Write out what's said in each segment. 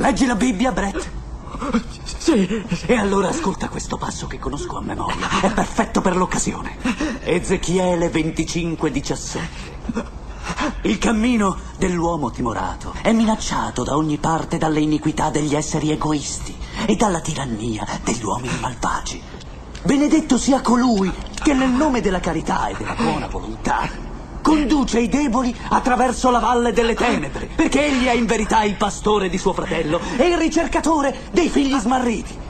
Leggi la Bibbia, Brett? Sì. E allora ascolta questo passo che conosco a memoria. È perfetto per l'occasione. Ezechiele 25, 17. Il cammino dell'uomo timorato è minacciato da ogni parte dalle iniquità degli esseri egoisti e dalla tirannia degli uomini malvagi. Benedetto sia colui che nel nome della carità e della buona volontà conduce i deboli attraverso la valle delle tenebre, perché egli è in verità il pastore di suo fratello e il ricercatore dei figli smarriti.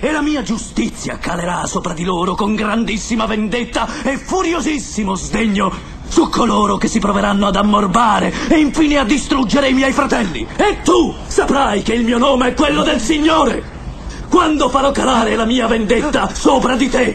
E la mia giustizia calerà sopra di loro con grandissima vendetta e furiosissimo sdegno su coloro che si proveranno ad ammorbare e infine a distruggere i miei fratelli. E tu saprai che il mio nome è quello del Signore. Quando farò calare la mia vendetta sopra di te.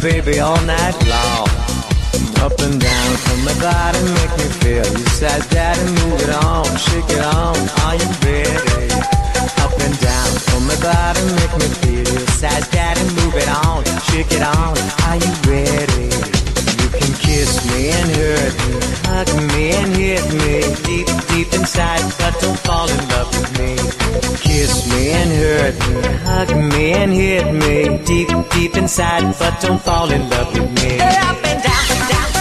baby all night long. Up and down from the body, make me feel. You said Daddy, move it on, shake it on, are you ready? Up and down from the body, make me feel. You said Daddy, move it on, shake it on, are you ready? You can kiss me and hurt me, hug me and hit me deep, deep inside, but don't fall in love with me. Kiss me and hurt me, hug me and hit me deep, deep inside, but don't fall in love with me. Up and down, down.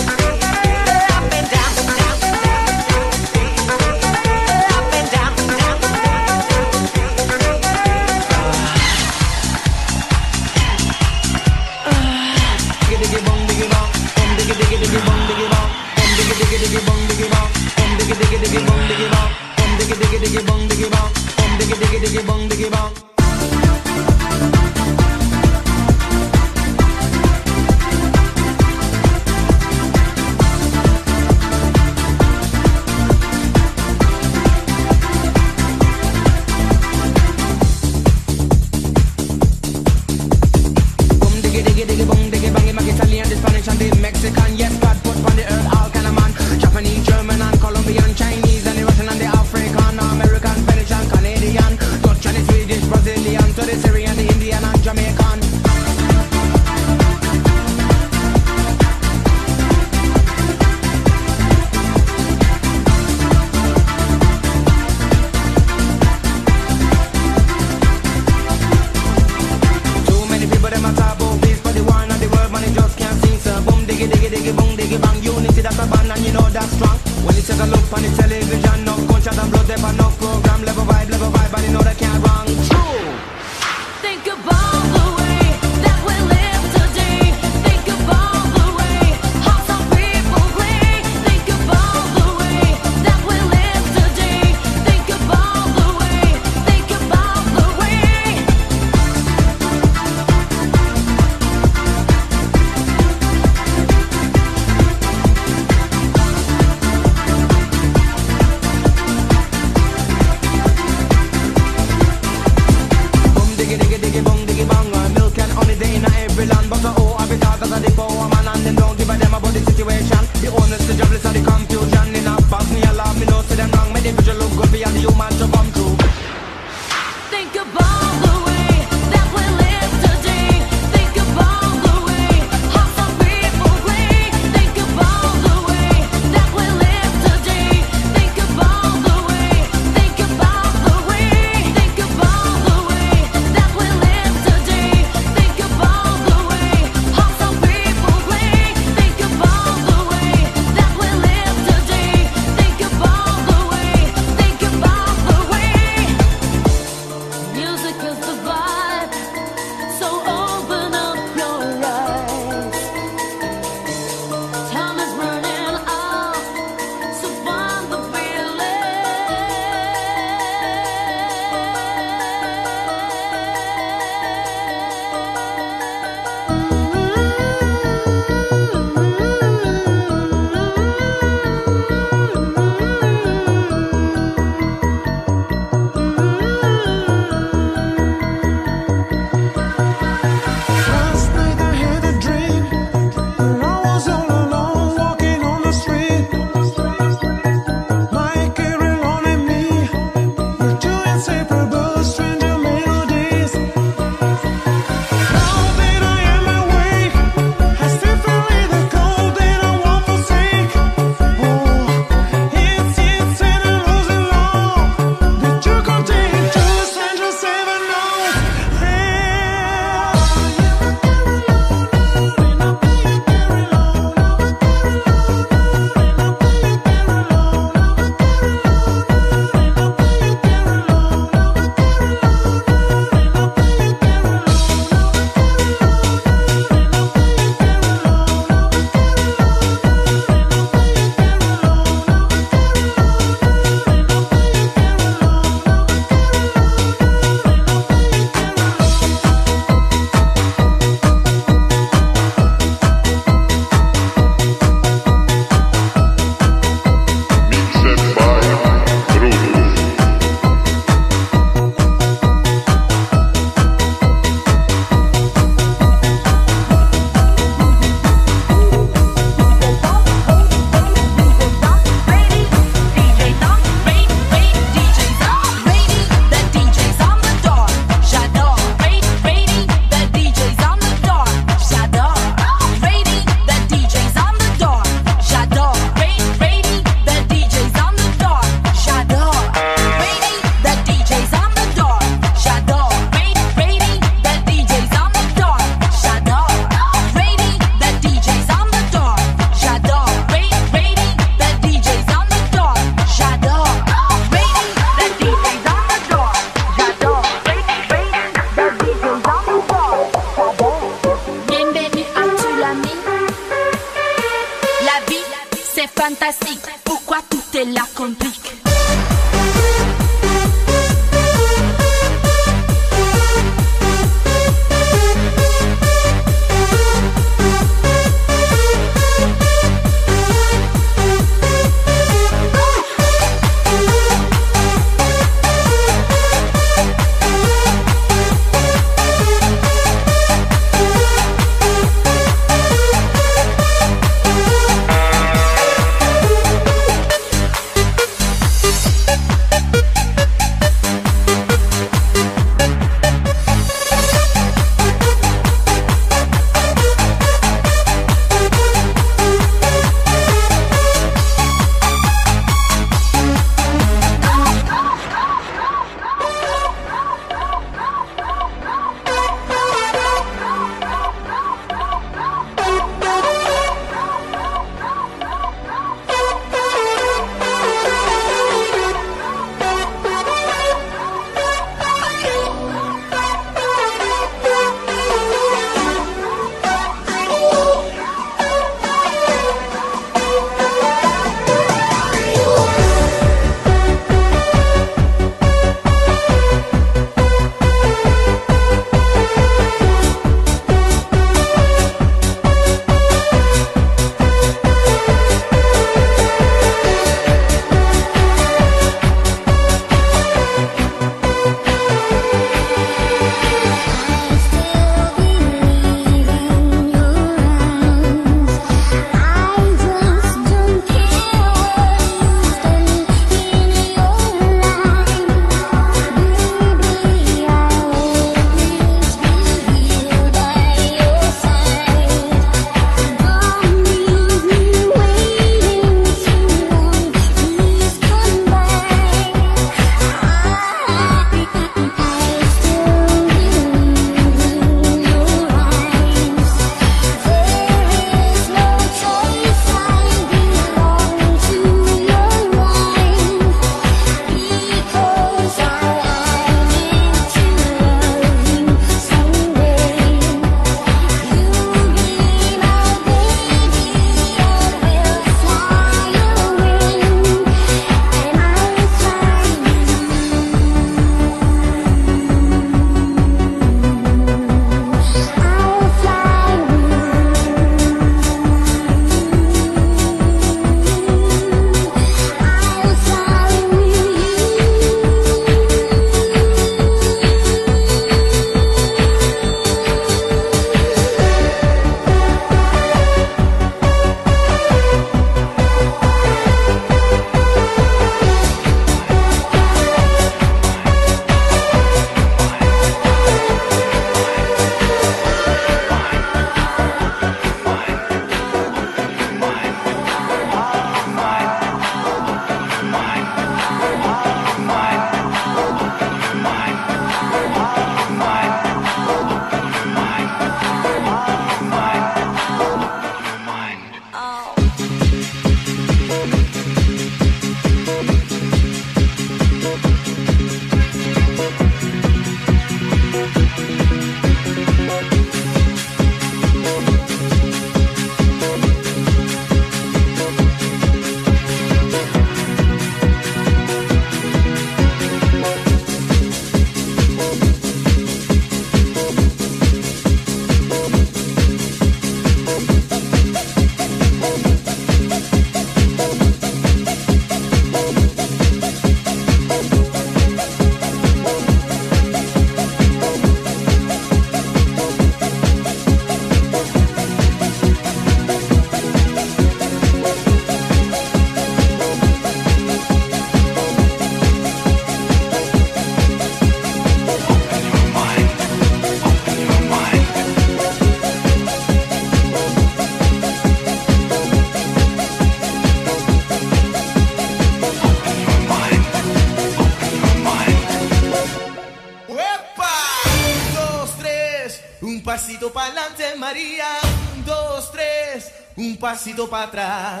Pasito para atrás.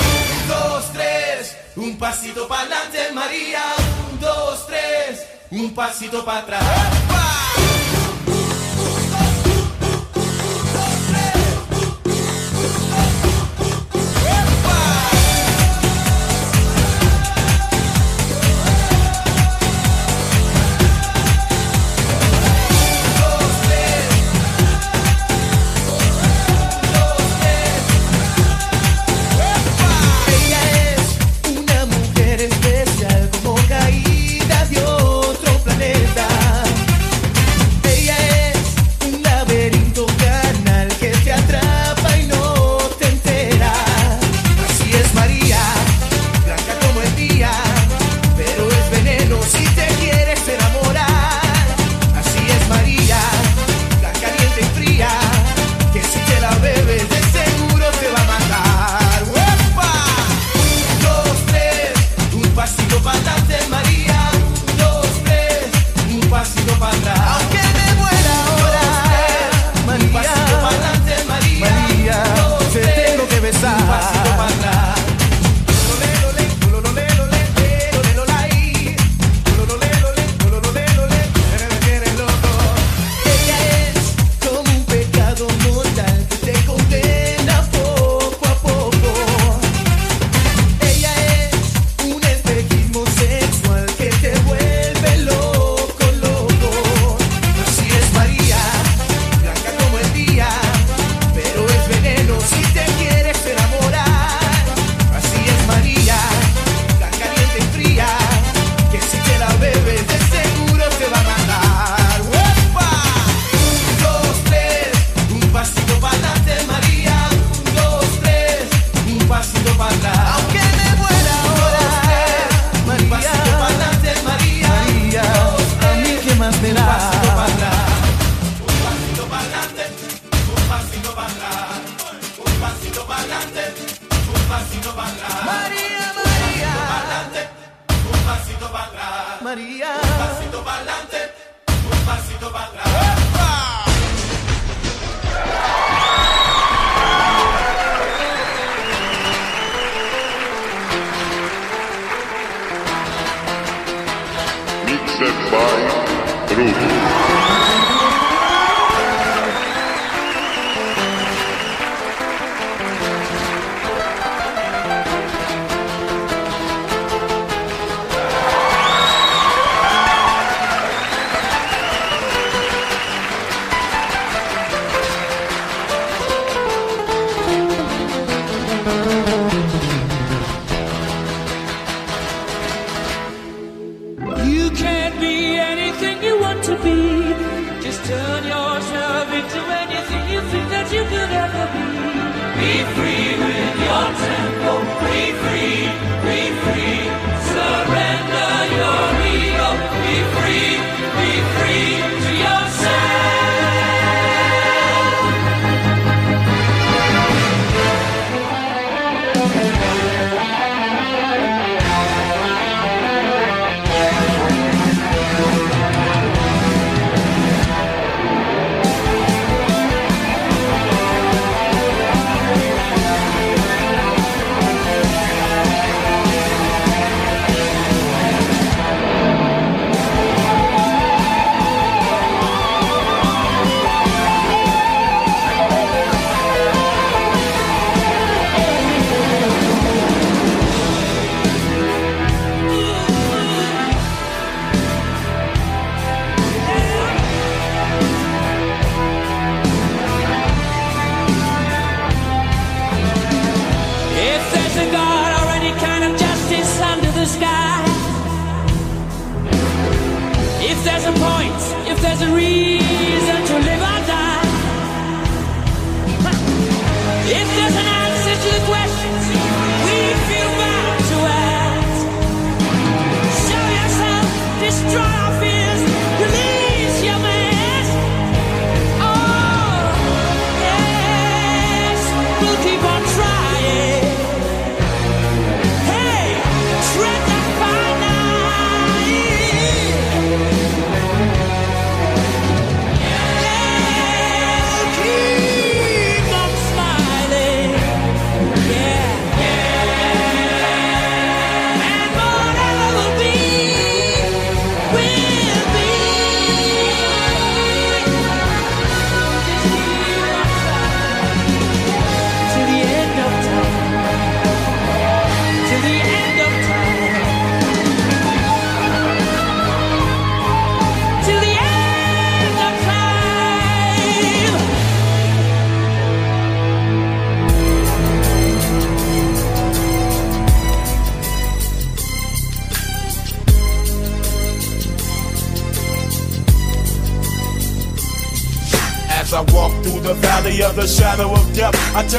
Un, dos, tres, un pasito para adelante, María. Un, dos, tres, un pasito para atrás.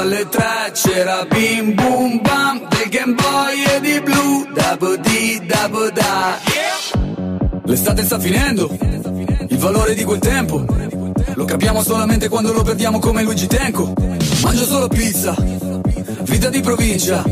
Alle tre c'era bim bum bam del Game Boy e di blu, dabo di dabo da. L'estate sta finendo, il valore di quel tempo lo capiamo solamente quando lo perdiamo come Luigi Tenco. Mangio solo pizza, vita di provincia.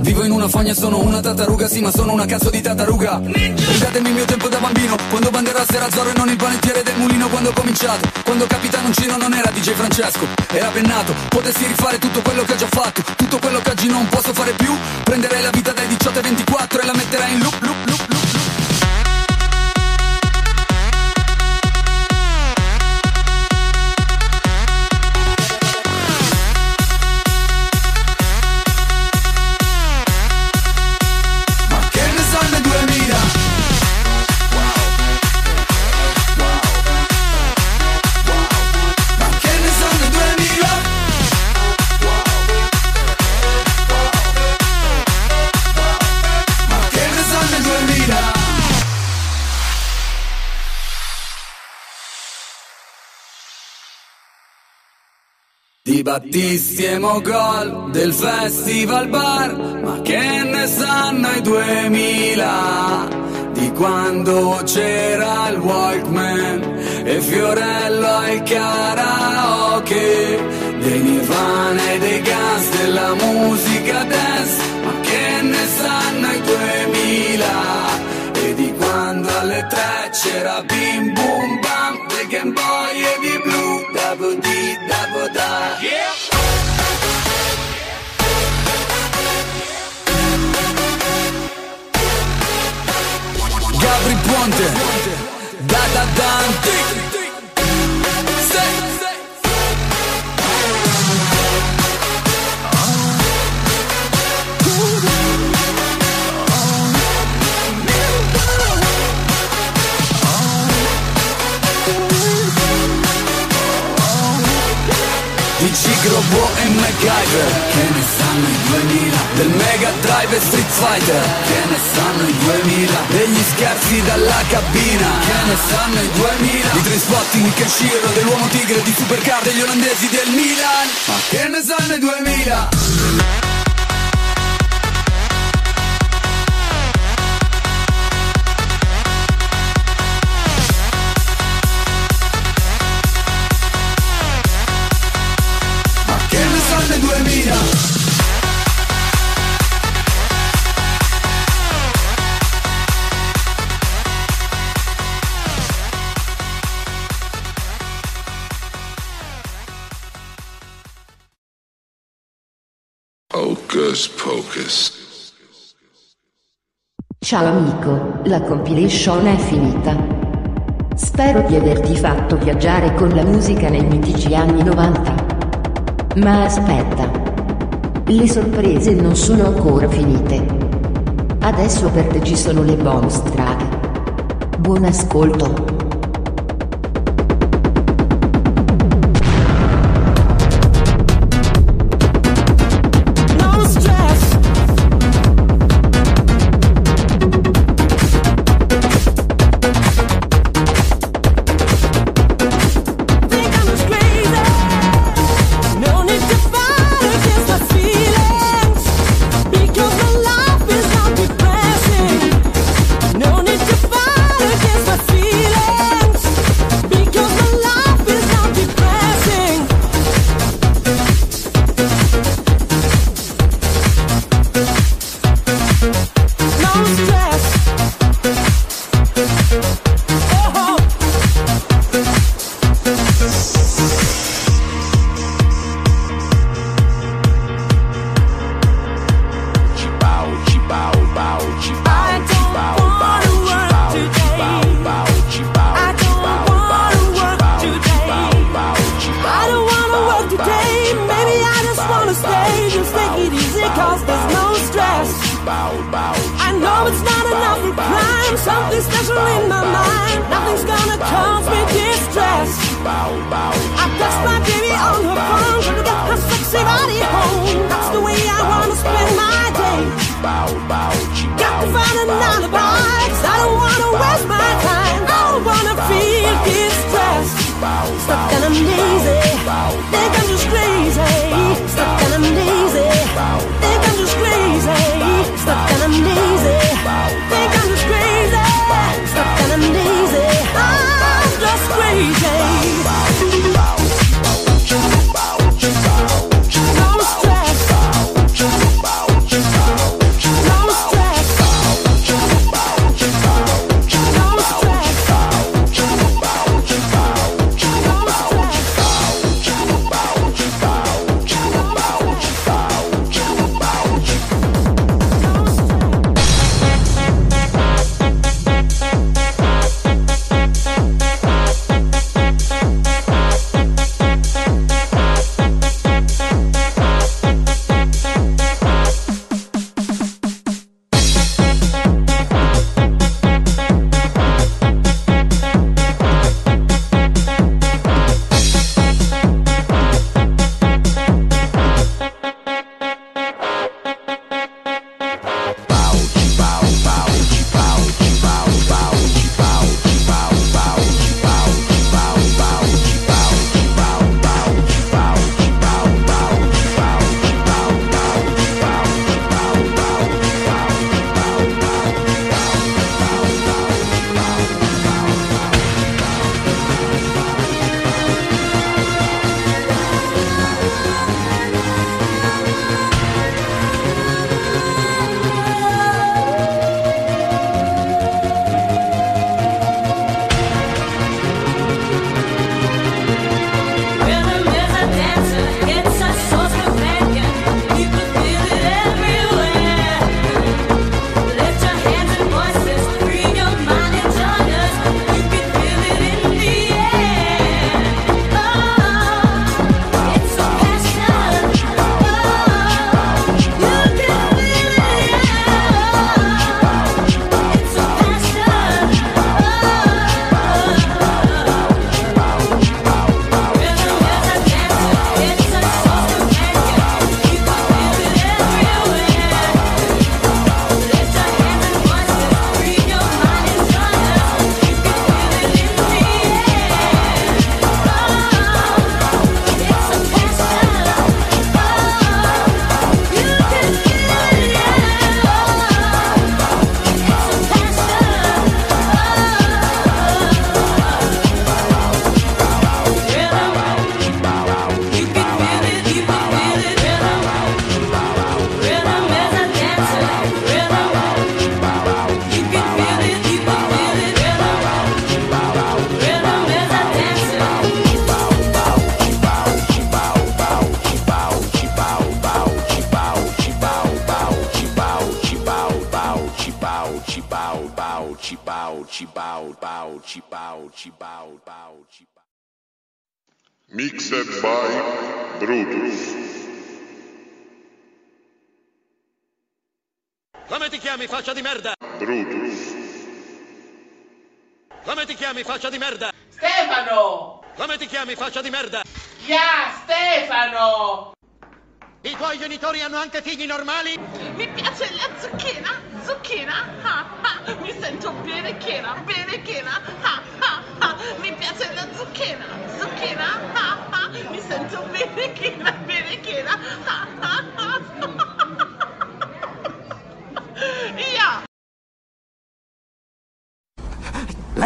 Vivo in una fogna sono una tartaruga, sì ma sono una cazzo di tartaruga. Ridatemi il mio tempo da bambino, quando Banderas era Zorro e non il panettiere del mulino. Quando ho cominciato, quando Capitano Cino non era DJ Francesco Era pennato, potessi rifare tutto quello che ho già fatto Tutto quello che oggi non posso fare più. Prenderei la vita dai 18 ai 24 e la metterei in loop, loop, loop, loop, Di e Mogol del Festival Bar, ma che ne sanno i 2000? Di quando c'era il Walkman e Fiorello al karaoke, dei Nirvana e dei Guns della musica dance, ma che ne sanno i 2000? E di quando alle tre c'era bim bum bam del Game Boy e di blu, Di Cicro, Bo e MacGyver. Che ne sanno i 2000 Del Mega Drive e Street Fighter. Che ne sanno i 2000 Degli scherzi dalla cabina. Che ne sanno i 2000 Di Trainspotting, Kenshiro Dell'uomo tigre, di Supercar Degli olandesi del Milan. Ma che ne sanno i 2000 Ma che ne sanno i 2000 Hocus Pocus. Ciao amico, la compilation è finita. Spero di averti fatto viaggiare con la musica nei mitici anni 90. Ma aspetta. Le sorprese non sono ancora finite. Adesso per te ci sono le bonus track. Buon ascolto.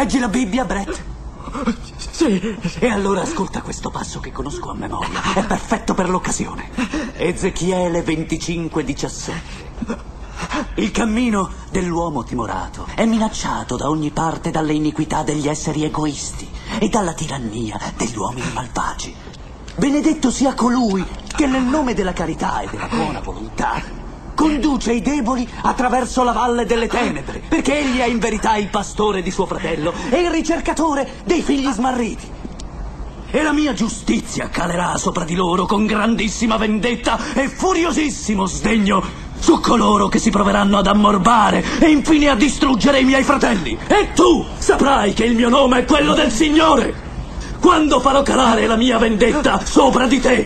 Leggi la Bibbia, Brett? Sì. E allora ascolta questo passo che conosco a memoria. È perfetto per l'occasione. Ezechiele 25, 17. Il cammino dell'uomo timorato è minacciato da ogni parte dalle iniquità degli esseri egoisti e dalla tirannia degli uomini malvagi. Benedetto sia colui che nel nome della carità e della buona volontà conduce i deboli attraverso la valle delle tenebre, perché egli è in verità il pastore di suo fratello e il ricercatore dei figli smarriti. E la mia giustizia calerà sopra di loro con grandissima vendetta e furiosissimo sdegno su coloro che si proveranno ad ammorbare e infine a distruggere i miei fratelli. E tu saprai che il mio nome è quello del Signore. Quando farò calare la mia vendetta sopra di te.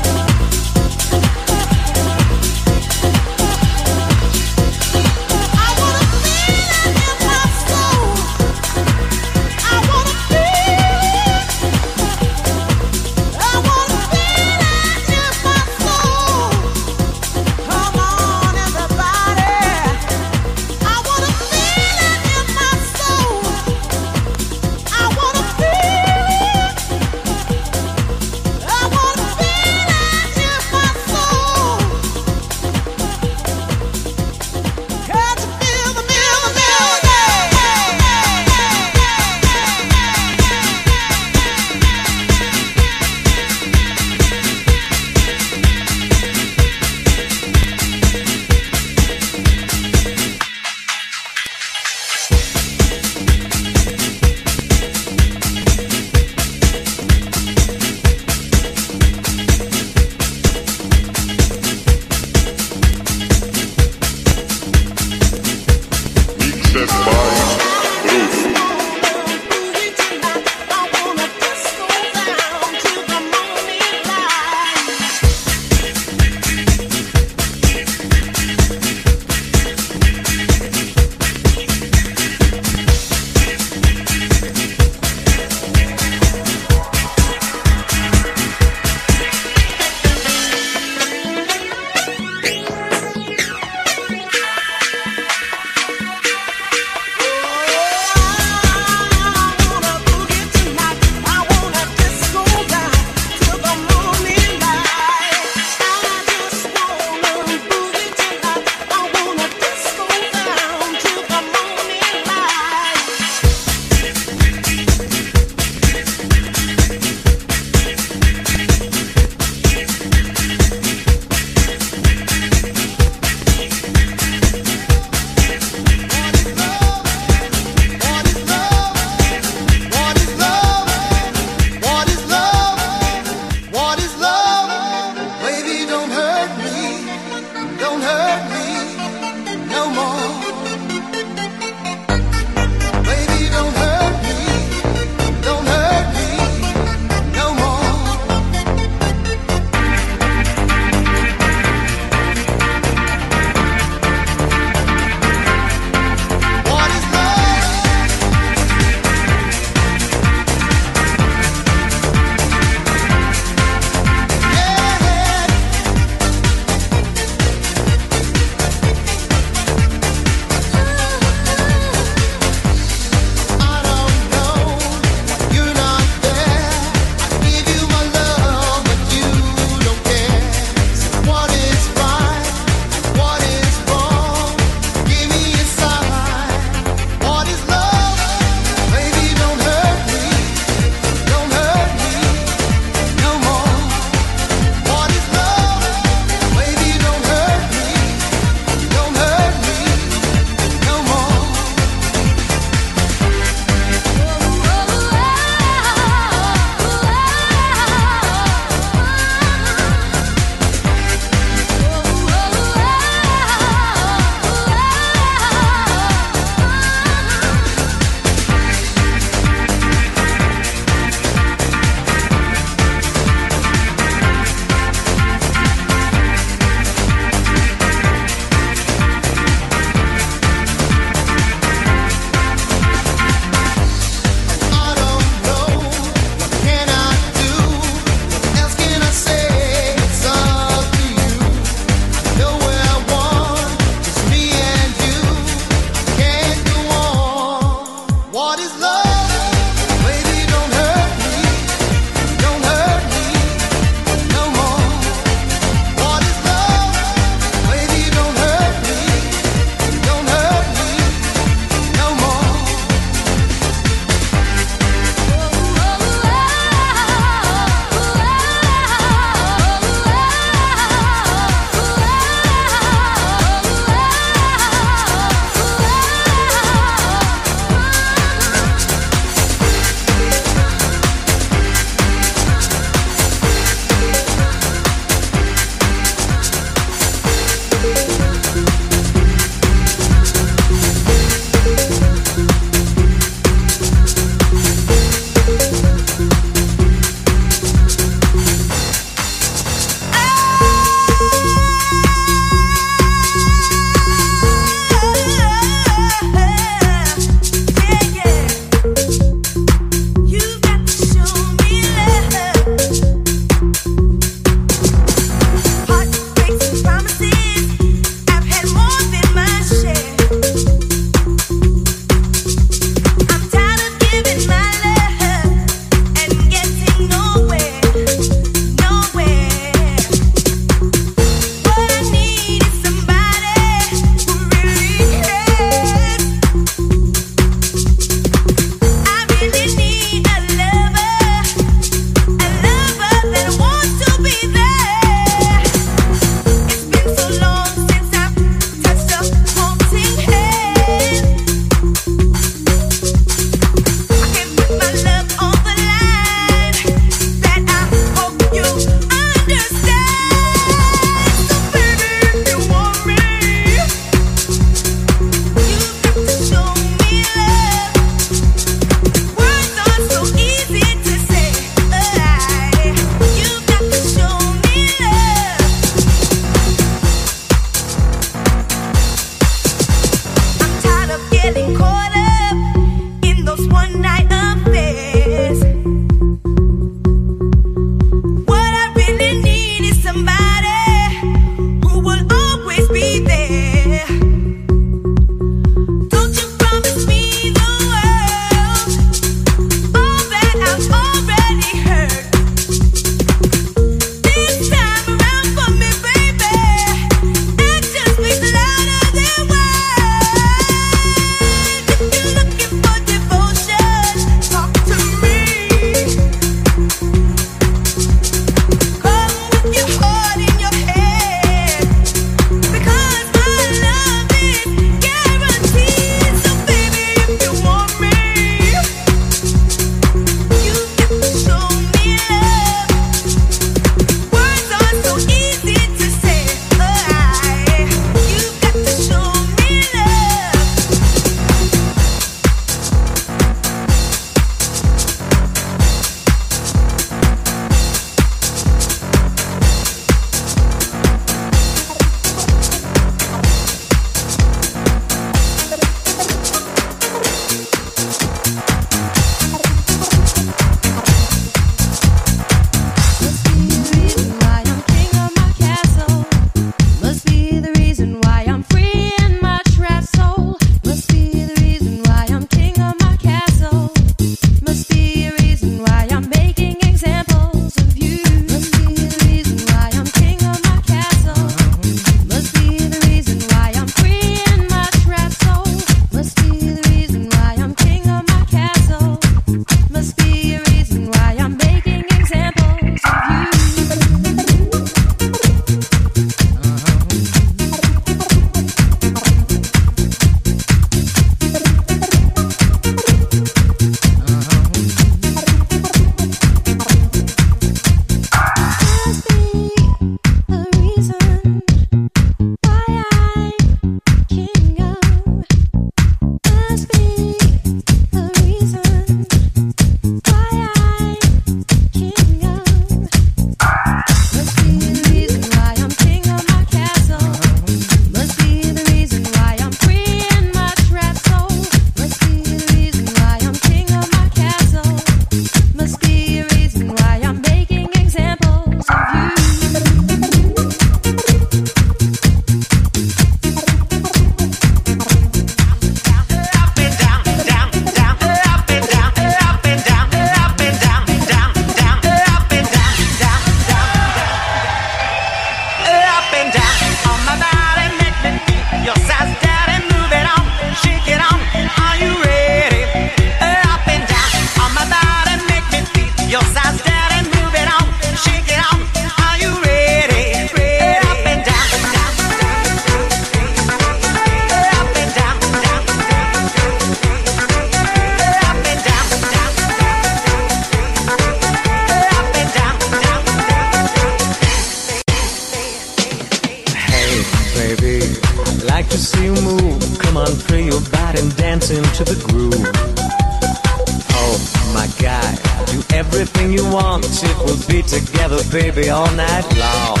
baby, all night long.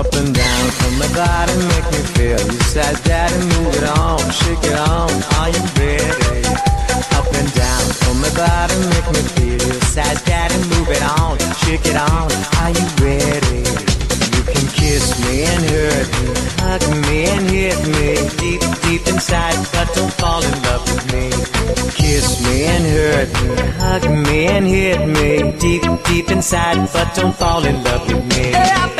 Up and down from the body, make me feel. You said Daddy, move it on, shake it on, are you ready? Up and down from the body, make me feel. You said Daddy, move it on, shake it on, are you deep, deep inside, but don't fall in love with me.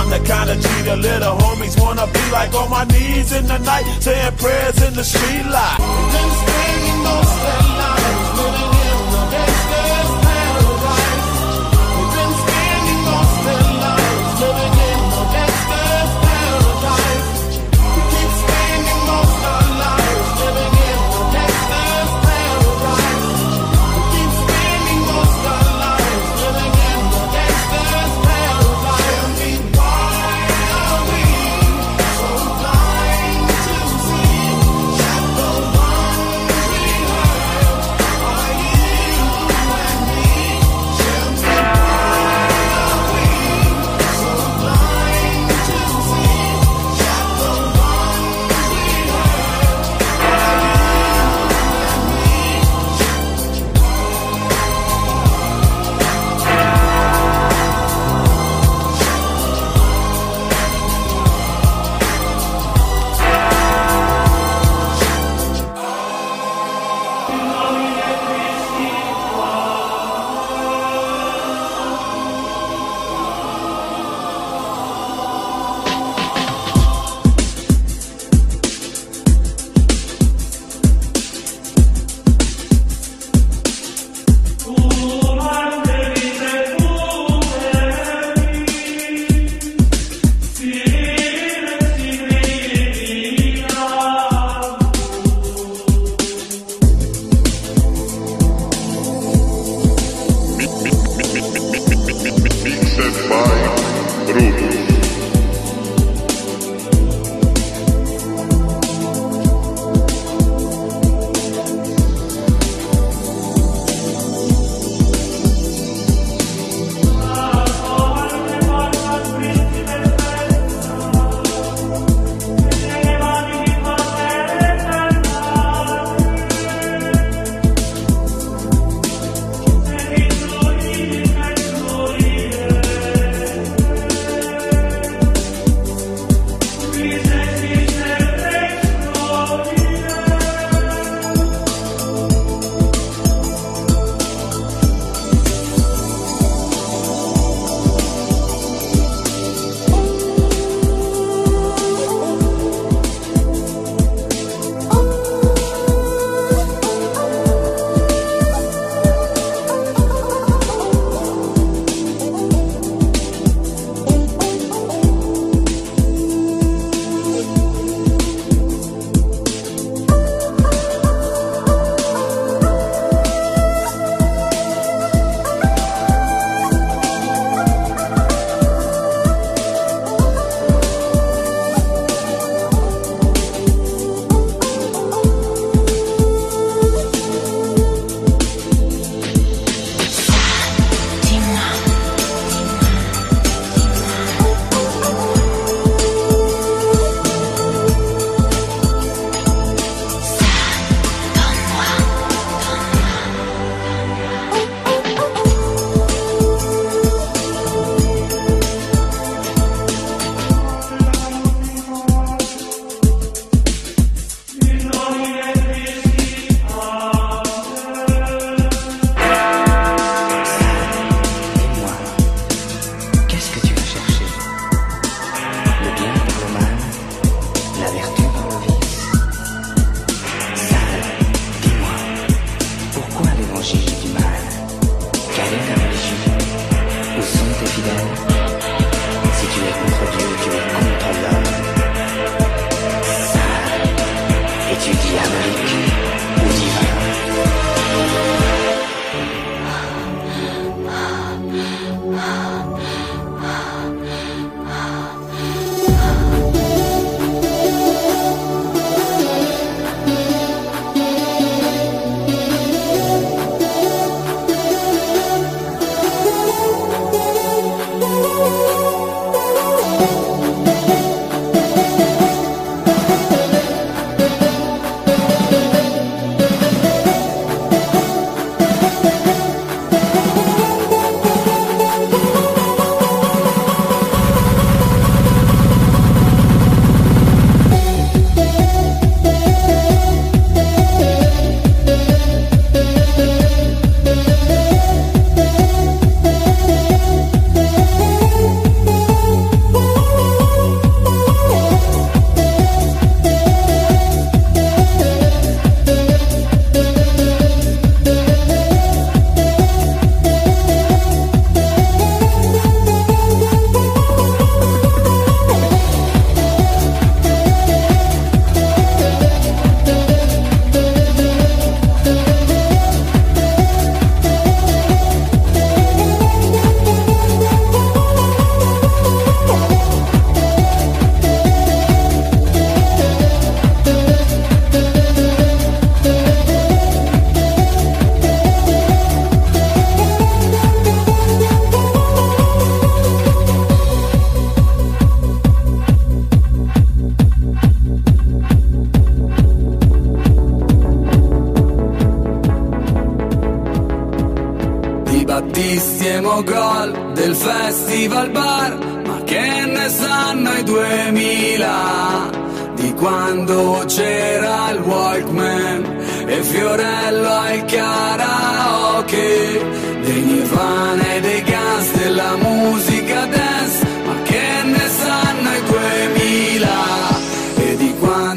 I'm the kind of G the little homies wanna be like on my knees in the night, saying prayers in the street light.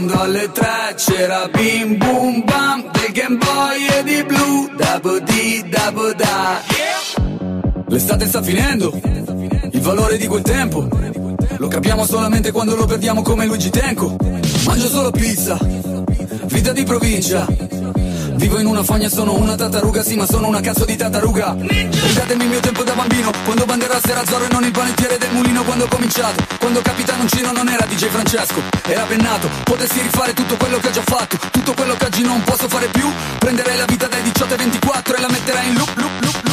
Quando alle tre c'era Bim Boom Bam del Game Boy e di Blue Dabo di Dabo da L'estate sta finendo, il valore di quel tempo lo capiamo solamente quando lo perdiamo come Luigi Tenco. Mangio solo pizza, vita di provincia. Vivo in una fogna sono una tartaruga, sì ma sono una cazzo di tartaruga. Ridatemi il mio tempo da bambino, quando Banderas era Zorro e non il panettiere del mulino. Quando ho cominciato, quando Capitano Cino non era DJ Francesco Era pennato, potessi rifare tutto quello che ho già fatto Tutto quello che oggi non posso fare più. Prenderei la vita dai 18 ai 24 e la metterei in loop, loop, loop, loop,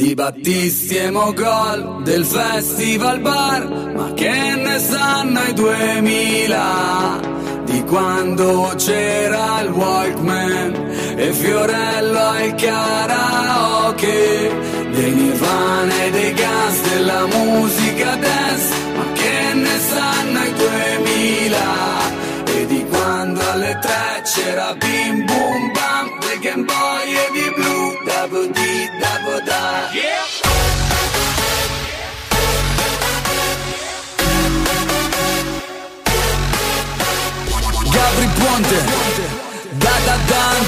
Di Battisti e Mogol del Festival Bar, ma che ne sanno i 2000 di quando c'era il Walkman e Fiorello al karaoke, dei Nirvana e dei Guns della musica dance, ma che ne sanno i 2000 e di quando alle tre c'era Bim Boom Bam del Game Boy Gabri Ponte Da da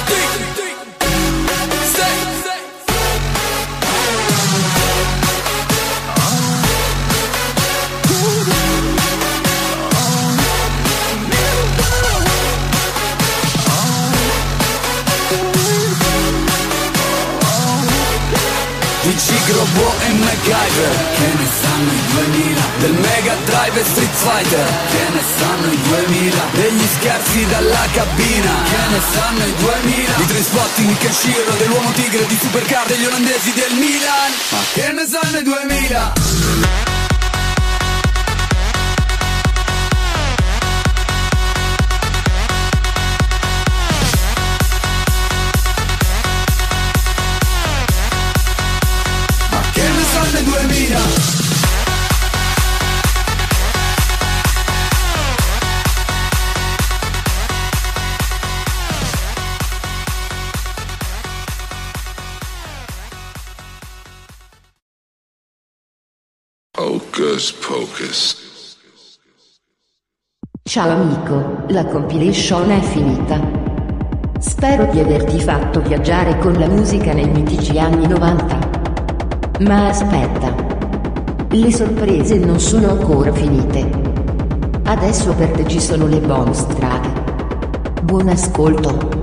Di Cigro, Bo e MacGyver. Che ne sanno i 2000 Del Mega Drive e Street Fighter? Che ne sanno i 2000 Degli scherzi dalla cabina? Che ne sanno i 2000 Di Trainspotting, Kenshiro Dell'uomo tigre, di Supercar Degli olandesi del Milan? Ma che ne sanno i 2000 Ma che ne sanno i 2000 Hocus Pocus. Ciao amico, la compilation è finita. Spero di averti fatto viaggiare con la musica nei mitici anni 90. Ma aspetta. Le sorprese non sono ancora finite. Adesso per te ci sono le bonus track. Buon ascolto.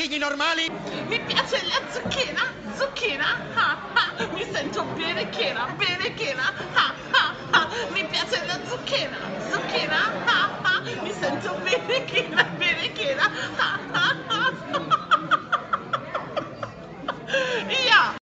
Figli normali?